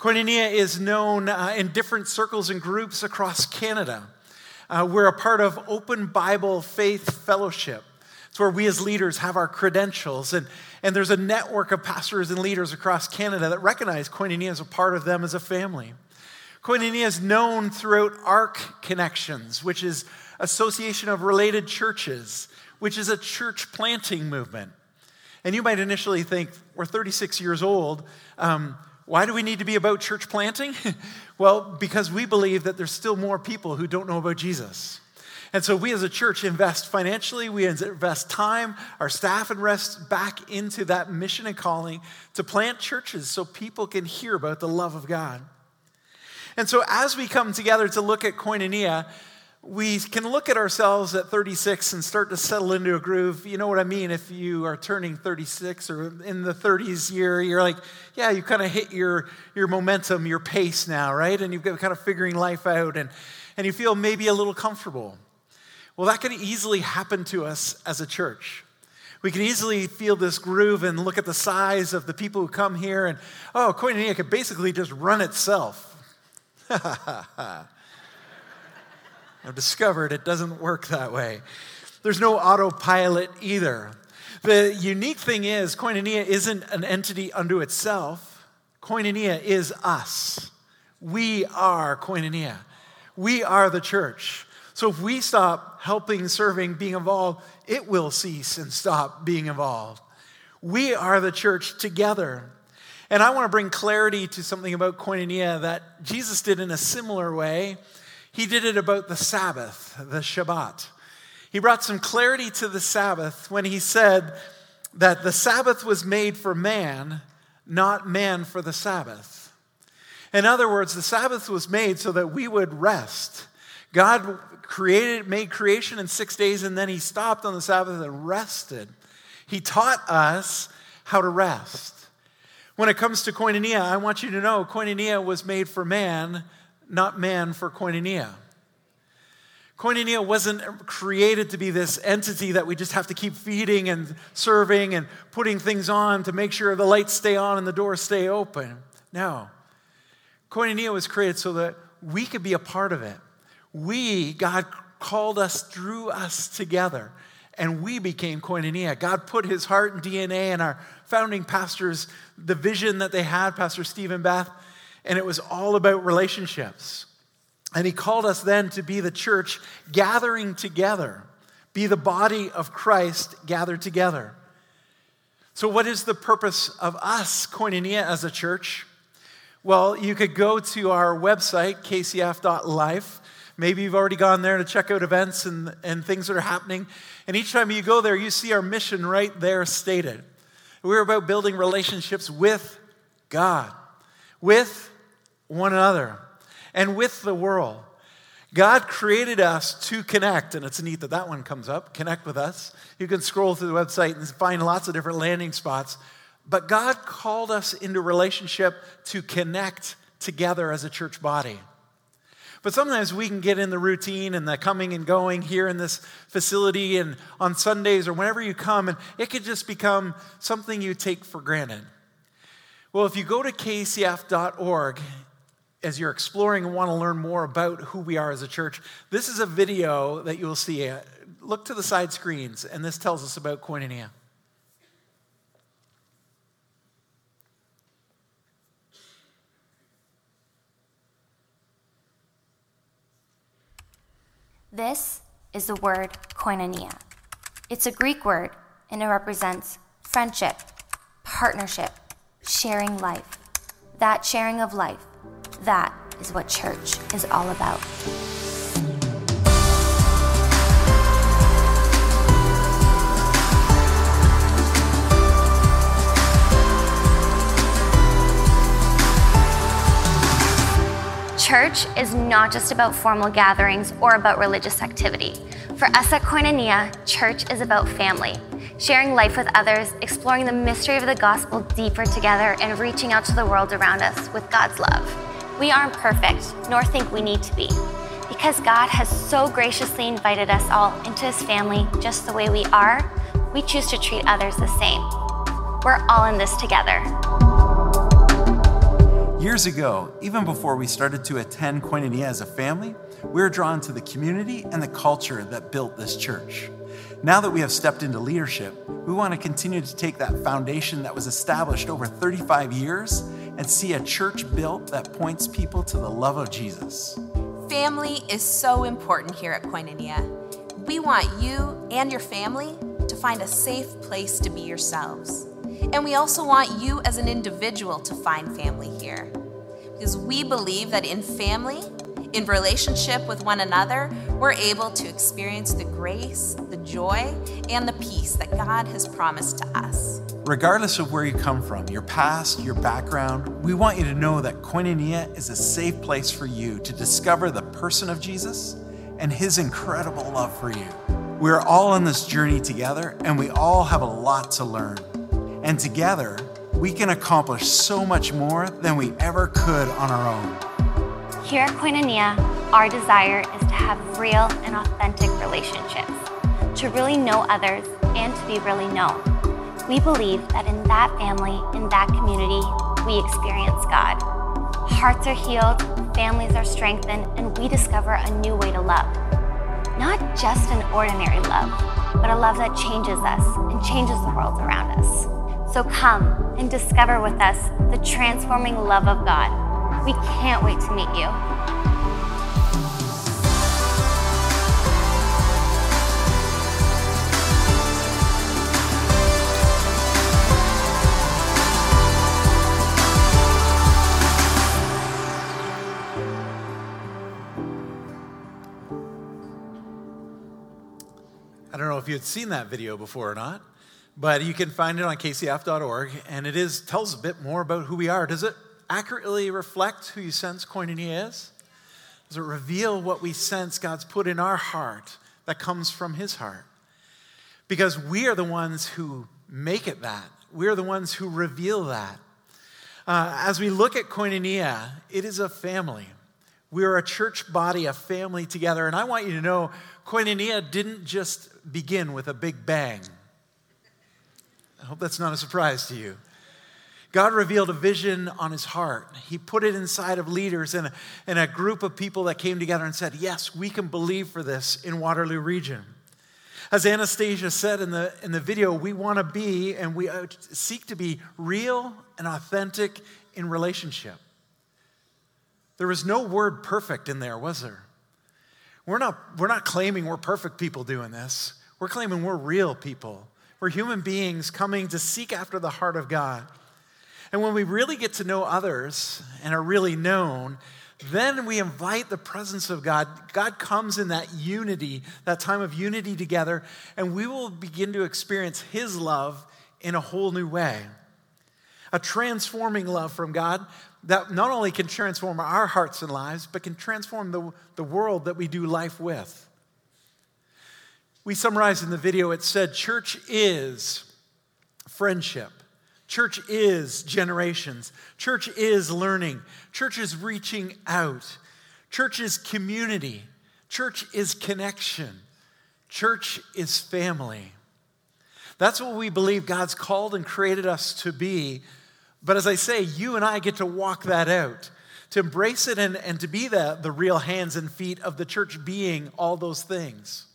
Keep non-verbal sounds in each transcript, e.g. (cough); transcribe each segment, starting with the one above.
Koinonia is known uh, in different circles and groups across Canada. Uh, we're a part of Open Bible Faith Fellowship. It's where we as leaders have our credentials, and, and there's a network of pastors and leaders across Canada that recognize Koinonia as a part of them as a family. Koinonia is known throughout ARC Connections, which is Association of Related Churches, which is a church planting movement. And you might initially think, we're 36 years old. Um, why do we need to be about church planting? (laughs) well, because we believe that there's still more people who don't know about Jesus. And so we as a church invest financially, we invest time, our staff invest back into that mission and calling to plant churches so people can hear about the love of God. And so as we come together to look at koinonia, we can look at ourselves at 36 and start to settle into a groove. You know what I mean? If you are turning 36 or in the 30s year, you're like, yeah, you kind of hit your, your momentum, your pace now, right? And you've got kind of figuring life out and, and you feel maybe a little comfortable. Well, that can easily happen to us as a church. We can easily feel this groove and look at the size of the people who come here and, oh, Koinonia could basically just run itself. (laughs) I've discovered it doesn't work that way. There's no autopilot either. The unique thing is, koinonia isn't an entity unto itself. Koinonia is us. We are koinonia. We are the church. So if we stop helping, serving, being involved, it will cease and stop being involved. We are the church together. And I want to bring clarity to something about koinonia that Jesus did in a similar way he did it about the Sabbath, the Shabbat. He brought some clarity to the Sabbath when he said that the Sabbath was made for man, not man for the Sabbath. In other words, the Sabbath was made so that we would rest. God created, made creation in six days, and then he stopped on the Sabbath and rested. He taught us how to rest. When it comes to koinonia, I want you to know koinonia was made for man, not man for koinonia. Koinonia wasn't created to be this entity that we just have to keep feeding and serving and putting things on to make sure the lights stay on and the doors stay open. No. Koinonia was created so that we could be a part of it. We, God called us, drew us together, and we became koinonia. God put his heart and DNA in our founding pastors, the vision that they had, Pastor Stephen Beth, and it was all about relationships. And he called us then to be the church gathering together, be the body of Christ gathered together. So, what is the purpose of us, Koinonia, as a church? Well, you could go to our website, kcf.life. Maybe you've already gone there to check out events and, and things that are happening. And each time you go there, you see our mission right there stated. We're about building relationships with God, with one another and with the world. God created us to connect, and it's neat that that one comes up connect with us. You can scroll through the website and find lots of different landing spots. But God called us into relationship to connect together as a church body. But sometimes we can get in the routine and the coming and going here in this facility and on Sundays or whenever you come, and it could just become something you take for granted. Well, if you go to kcf.org as you're exploring and want to learn more about who we are as a church, this is a video that you'll see. Uh, look to the side screens, and this tells us about Koinonia. This is the word koinonia. It's a Greek word, and it represents friendship, partnership, sharing life. That sharing of life that is what church is all about. Church is not just about formal gatherings or about religious activity. For us at Koinonia, church is about family, sharing life with others, exploring the mystery of the gospel deeper together, and reaching out to the world around us with God's love. We aren't perfect, nor think we need to be, because God has so graciously invited us all into His family just the way we are. We choose to treat others the same. We're all in this together. Years ago, even before we started to attend Koinonia as a family, we were drawn to the community and the culture that built this church. Now that we have stepped into leadership, we want to continue to take that foundation that was established over 35 years and see a church built that points people to the love of Jesus. Family is so important here at Koinonia. We want you and your family to find a safe place to be yourselves. And we also want you as an individual to find family here. Because we believe that in family, in relationship with one another, we're able to experience the grace, the joy, and the peace that God has promised to us. Regardless of where you come from, your past, your background, we want you to know that Koinonia is a safe place for you to discover the person of Jesus and his incredible love for you. We're all on this journey together, and we all have a lot to learn. And together, we can accomplish so much more than we ever could on our own. Here at Koinonia, our desire is to have real and authentic relationships, to really know others, and to be really known. We believe that in that family, in that community, we experience God. Hearts are healed, families are strengthened, and we discover a new way to love. Not just an ordinary love, but a love that changes us and changes the world around us. So come and discover with us the transforming love of God. We can't wait to meet you. I don't know if you had seen that video before or not. But you can find it on kcf.org, and it is tells a bit more about who we are. Does it accurately reflect who you sense koinonia is? Does it reveal what we sense God's put in our heart that comes from His heart? Because we are the ones who make it that. We are the ones who reveal that. Uh, as we look at koinonia, it is a family. We are a church body, a family together. And I want you to know koinonia didn't just begin with a big bang. I hope that's not a surprise to you. God revealed a vision on his heart. He put it inside of leaders and a, and a group of people that came together and said, Yes, we can believe for this in Waterloo region. As Anastasia said in the, in the video, we want to be and we uh, seek to be real and authentic in relationship. There was no word perfect in there, was there? We're not, we're not claiming we're perfect people doing this. We're claiming we're real people we're human beings coming to seek after the heart of God. And when we really get to know others and are really known, then we invite the presence of God. God comes in that unity, that time of unity together, and we will begin to experience His love in a whole new way. A transforming love from God that not only can transform our hearts and lives, but can transform the, the world that we do life with. We summarized in the video, it said, Church is friendship. Church is generations. Church is learning. Church is reaching out. Church is community. Church is connection. Church is family. That's what we believe God's called and created us to be. But as I say, you and I get to walk that out, to embrace it and, and to be the, the real hands and feet of the church being all those things.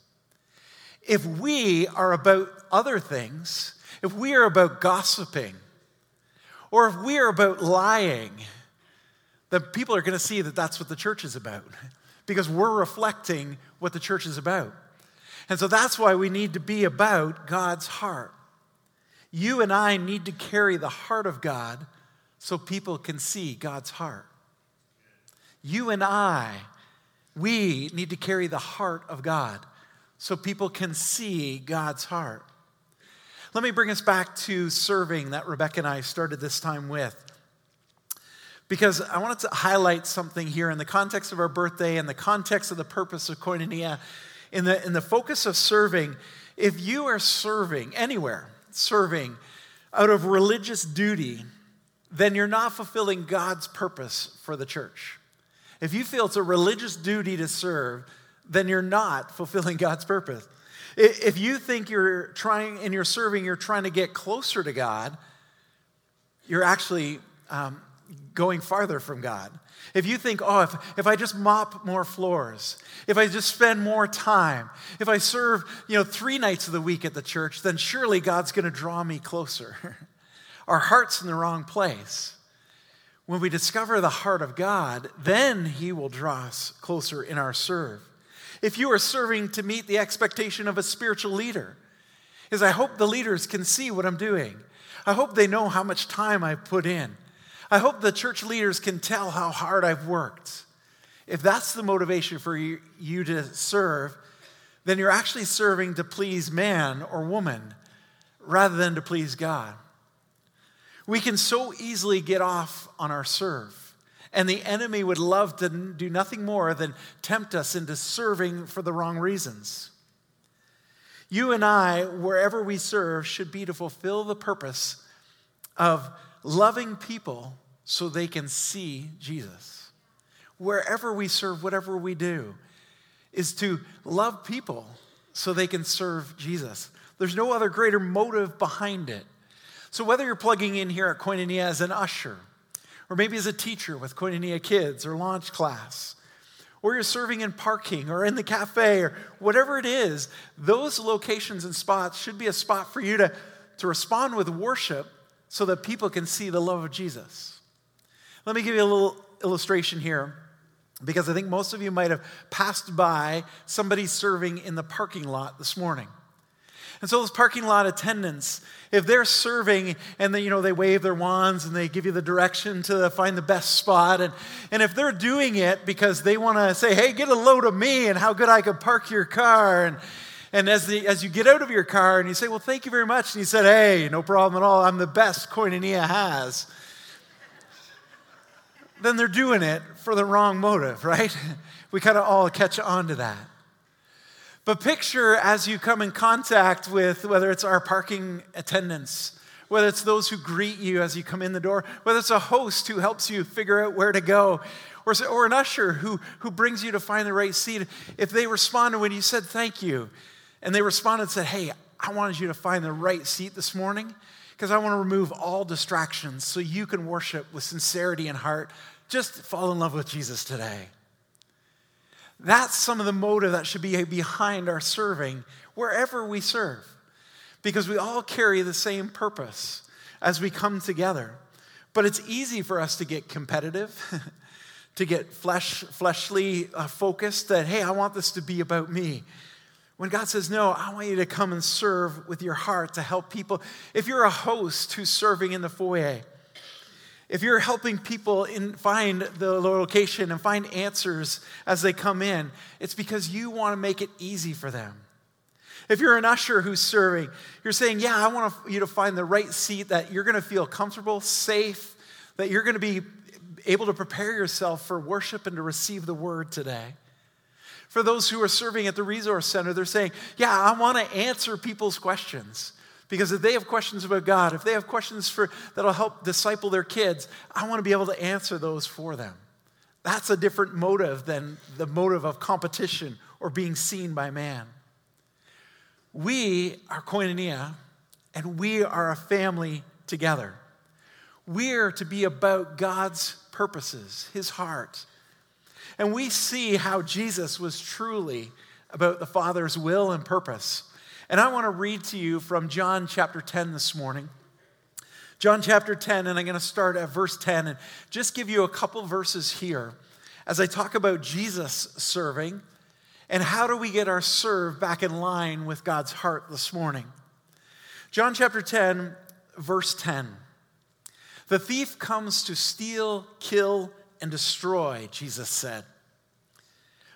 If we are about other things, if we are about gossiping, or if we are about lying, then people are going to see that that's what the church is about because we're reflecting what the church is about. And so that's why we need to be about God's heart. You and I need to carry the heart of God so people can see God's heart. You and I, we need to carry the heart of God so people can see God's heart. Let me bring us back to serving that Rebecca and I started this time with. Because I wanted to highlight something here in the context of our birthday and the context of the purpose of Koinonia. In the, in the focus of serving, if you are serving anywhere, serving out of religious duty, then you're not fulfilling God's purpose for the church. If you feel it's a religious duty to serve, then you're not fulfilling God's purpose. If you think you're trying and you're serving, you're trying to get closer to God, you're actually um, going farther from God. If you think, oh, if, if I just mop more floors, if I just spend more time, if I serve, you know, three nights of the week at the church, then surely God's going to draw me closer. (laughs) Our heart's in the wrong place. When we discover the heart of God, then He will draw us closer in our serve. If you are serving to meet the expectation of a spiritual leader, is I hope the leaders can see what I'm doing. I hope they know how much time I've put in. I hope the church leaders can tell how hard I've worked. If that's the motivation for you, you to serve, then you're actually serving to please man or woman rather than to please God. We can so easily get off on our serve, and the enemy would love to do nothing more than tempt us into serving for the wrong reasons. You and I, wherever we serve, should be to fulfill the purpose of loving people so they can see Jesus. Wherever we serve, whatever we do, is to love people so they can serve Jesus. There's no other greater motive behind it. So, whether you're plugging in here at Koinonia as an usher, or maybe as a teacher with Koinonia Kids or Launch Class, or you're serving in parking or in the cafe or whatever it is, those locations and spots should be a spot for you to, to respond with worship so that people can see the love of Jesus. Let me give you a little illustration here because I think most of you might have passed by somebody serving in the parking lot this morning. And so those parking lot attendants, if they're serving and they, you know, they wave their wands and they give you the direction to find the best spot, and, and if they're doing it because they want to say, hey, get a load of me and how good I could park your car, and, and as, the, as you get out of your car and you say, well, thank you very much, and he said, hey, no problem at all, I'm the best Koinonia has, then they're doing it for the wrong motive, right? (laughs) We kind of all catch on to that. But picture as you come in contact with whether it's our parking attendants, whether it's those who greet you as you come in the door, whether it's a host who helps you figure out where to go, or, or an usher who, who brings you to find the right seat. If they responded when you said thank you, and they responded and said, Hey, I wanted you to find the right seat this morning because I want to remove all distractions so you can worship with sincerity and heart. Just fall in love with Jesus today. That's some of the motive that should be behind our serving wherever we serve, because we all carry the same purpose as we come together. But it's easy for us to get competitive, (laughs) to get flesh, fleshly uh, focused that, hey, I want this to be about me. When God says, no, I want you to come and serve with your heart to help people. If you're a host who's serving in the foyer, if you're helping people in, find the location and find answers as they come in, it's because you want to make it easy for them. If you're an usher who's serving, you're saying, Yeah, I want you to find the right seat that you're going to feel comfortable, safe, that you're going to be able to prepare yourself for worship and to receive the word today. For those who are serving at the resource center, they're saying, Yeah, I want to answer people's questions. Because if they have questions about God, if they have questions for, that'll help disciple their kids, I want to be able to answer those for them. That's a different motive than the motive of competition or being seen by man. We are koinonia, and we are a family together. We're to be about God's purposes, His heart. And we see how Jesus was truly about the Father's will and purpose. And I want to read to you from John chapter 10 this morning. John chapter 10, and I'm going to start at verse 10 and just give you a couple verses here as I talk about Jesus serving and how do we get our serve back in line with God's heart this morning. John chapter 10, verse 10. The thief comes to steal, kill, and destroy, Jesus said.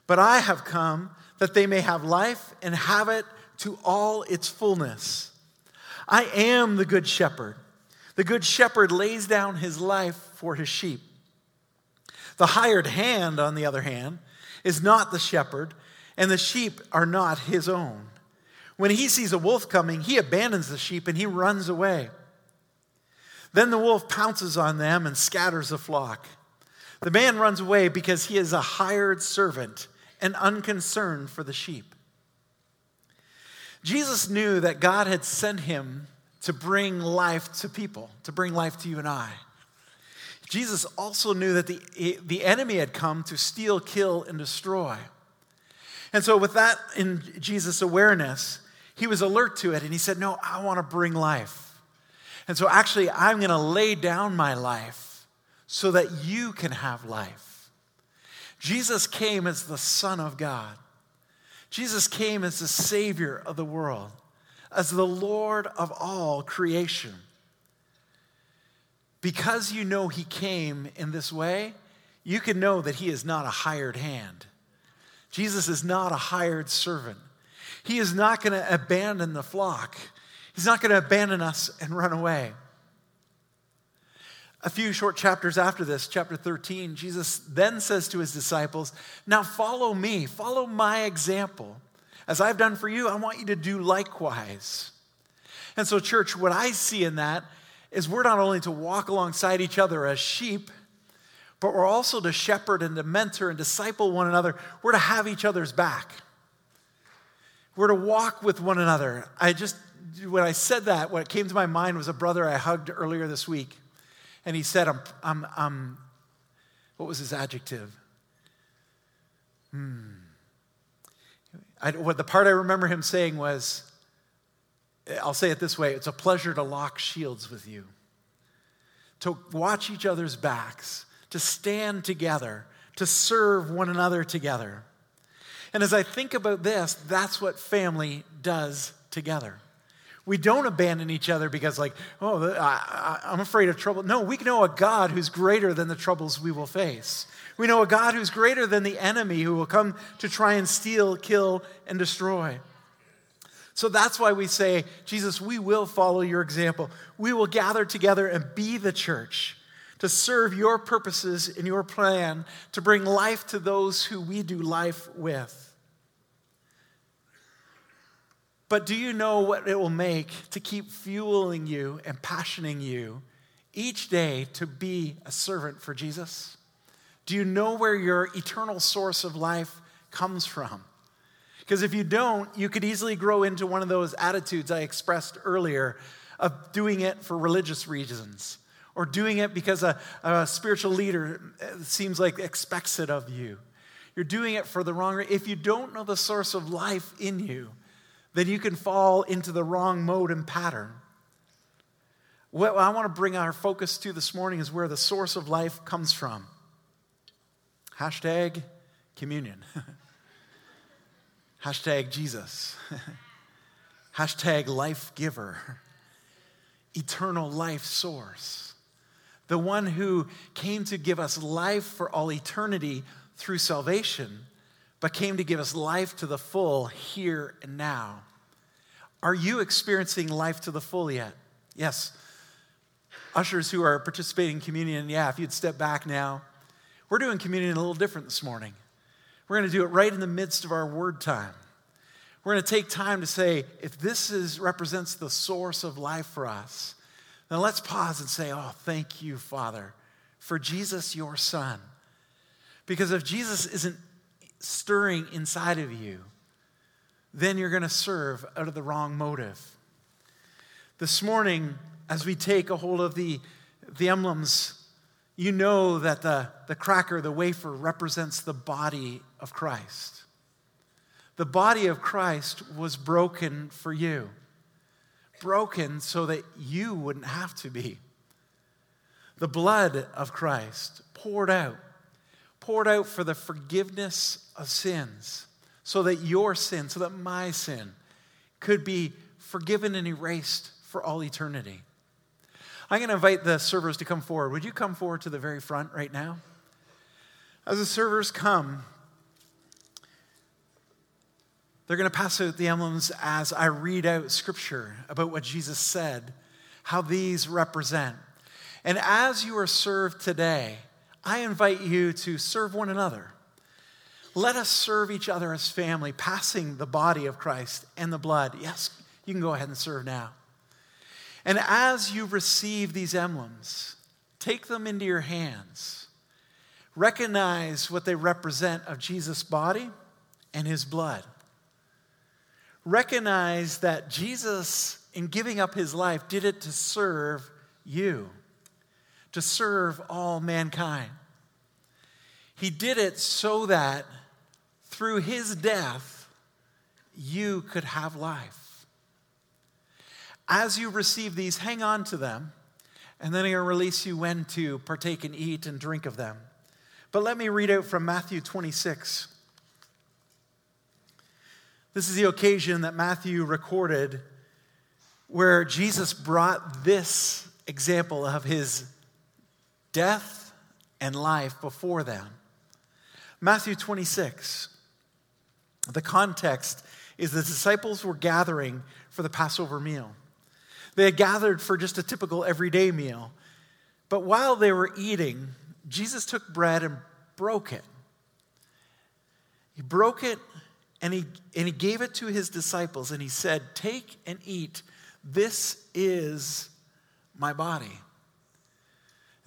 But I have come that they may have life and have it to all its fullness. I am the good shepherd. The good shepherd lays down his life for his sheep. The hired hand, on the other hand, is not the shepherd, and the sheep are not his own. When he sees a wolf coming, he abandons the sheep and he runs away. Then the wolf pounces on them and scatters the flock. The man runs away because he is a hired servant and unconcerned for the sheep. Jesus knew that God had sent him to bring life to people, to bring life to you and I. Jesus also knew that the, the enemy had come to steal, kill, and destroy. And so, with that in Jesus' awareness, he was alert to it and he said, No, I want to bring life. And so, actually, I'm going to lay down my life so that you can have life. Jesus came as the Son of God, Jesus came as the Savior of the world, as the Lord of all creation. Because you know He came in this way, you can know that He is not a hired hand. Jesus is not a hired servant. He is not going to abandon the flock. He's not going to abandon us and run away. A few short chapters after this, chapter 13, Jesus then says to his disciples, Now follow me, follow my example. As I've done for you, I want you to do likewise. And so, church, what I see in that is we're not only to walk alongside each other as sheep, but we're also to shepherd and to mentor and disciple one another. We're to have each other's back. We're to walk with one another. I just, when I said that, what came to my mind was a brother I hugged earlier this week. And he said, I'm, I'm, I'm what was his adjective? Hmm. I, what the part I remember him saying was, I'll say it this way it's a pleasure to lock shields with you, to watch each other's backs, to stand together, to serve one another together. And as I think about this, that's what family does together. We don't abandon each other because, like, oh, I, am afraid of trouble. No, we know a God who's greater than the troubles we will face. We know a God who's greater than the enemy who will come to try and steal, kill, and destroy. So that's why we say, Jesus, we will follow your example. We will gather together and be the church to serve your purposes in your plan to bring life to those who we do life with. But do you know what it will make to keep fueling you and passioning you each day to be a servant for Jesus? Do you know where your eternal source of life comes from? Because if you don't, you could easily grow into one of those attitudes I expressed earlier of doing it for religious reasons or doing it because a, a spiritual leader seems like expects it of you. You're doing it for the wrong reason. If you don't know the source of life in you, then you can fall into the wrong mode and pattern. What I want to bring our focus to this morning is where the source of life comes from. Hashtag communion. (laughs) Hashtag Jesus. (laughs) Hashtag life giver. Eternal life source. The one who came to give us life for all eternity through salvation but came to give us life to the full here and now. Are you experiencing life to the full yet? Yes. Ushers who are participating in communion, yeah, if you'd step back now. We're doing communion a little different this morning. We're going to do it right in the midst of our word time. We're going to take time to say, if this is, represents the source of life for us, then let's pause and say, Oh, thank you, Father, for Jesus, your Son. Because if Jesus isn't stirring inside of you, then you're going to serve out of the wrong motive. This morning, as we take a hold of the, the emblems, you know that the, the cracker, the wafer, represents the body of Christ. The body of Christ was broken for you, broken so that you wouldn't have to be. The blood of Christ poured out poured out for the forgiveness of sins, so that your sin, so that my sin could be forgiven and erased for all eternity. I'm going to invite the servers to come forward. Would you come forward to the very front right now? As the servers come, they're going to pass out the emblems as I read out scripture about what Jesus said, how these represent. And as you are served today, I invite you to serve one another. Let us serve each other as family, passing the body of Christ and the blood. Yes, you can go ahead and serve now. And as you receive these emblems, take them into your hands. Recognize what they represent of Jesus' body and his blood. Recognize that Jesus, in giving up his life, did it to serve you to serve all mankind. He did it so that through his death, you could have life. As you receive these, hang on to them, and then I'll release you when to partake and eat and drink of them. But let me read out from Matthew 26. This is the occasion that Matthew recorded where Jesus brought this example of his death and life before them. Matthew 26. The context is the disciples were gathering for the Passover meal. They had gathered for just a typical everyday meal. But while they were eating, Jesus took bread and broke it. He broke it and he, and he gave it to his disciples and he said, Take and eat. This is my body.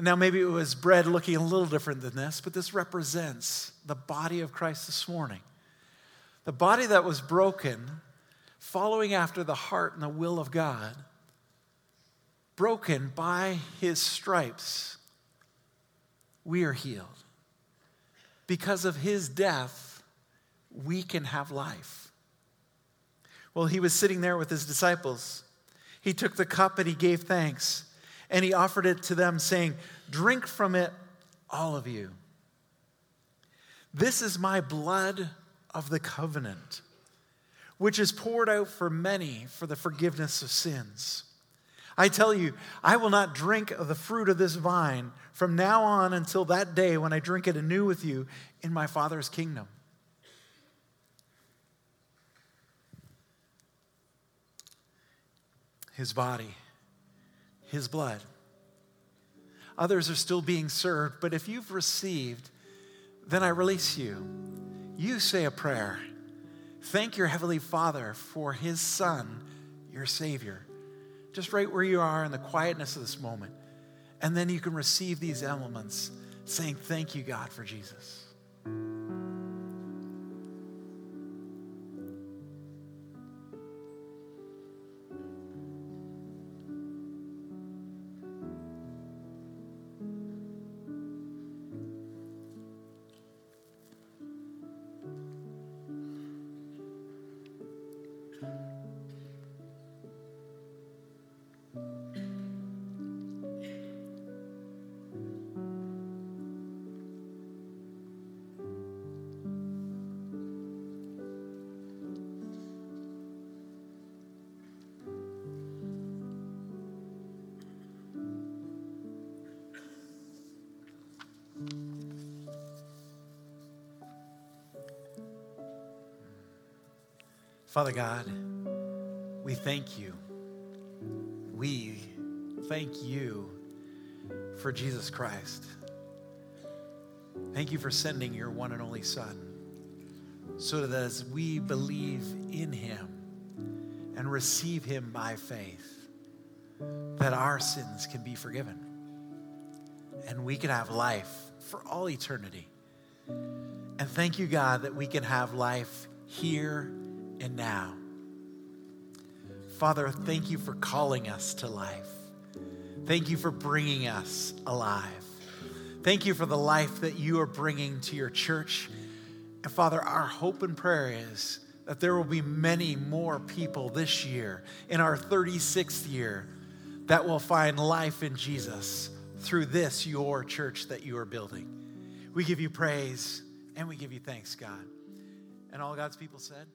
And now, maybe it was bread looking a little different than this, but this represents the body of Christ this morning. The body that was broken, following after the heart and the will of God, broken by his stripes, we are healed. Because of his death, we can have life. Well, he was sitting there with his disciples. He took the cup and he gave thanks, and he offered it to them, saying, Drink from it, all of you. This is my blood of the covenant, which is poured out for many for the forgiveness of sins. I tell you, I will not drink of the fruit of this vine from now on until that day when I drink it anew with you in my Father's kingdom. His body, His blood. Others are still being served, but if you've received, then I release you. You say a prayer. Thank your Heavenly Father for His Son, your Savior just right where you are in the quietness of this moment. And then you can receive these elements saying, Thank you, God, for Jesus. Father God, we thank you. We thank you for Jesus Christ. Thank you for sending your one and only Son so that as we believe in him and receive him by faith, that our sins can be forgiven and we can have life for all eternity. And thank you, God, that we can have life here and now. Father, thank you for calling us to life. Thank you for bringing us alive. Thank you for the life that you are bringing to your church. And Father, our hope and prayer is that there will be many more people this year, in our 36th year, that will find life in Jesus through this, your church that you are building. We give you praise and we give you thanks, God. And all God's people said,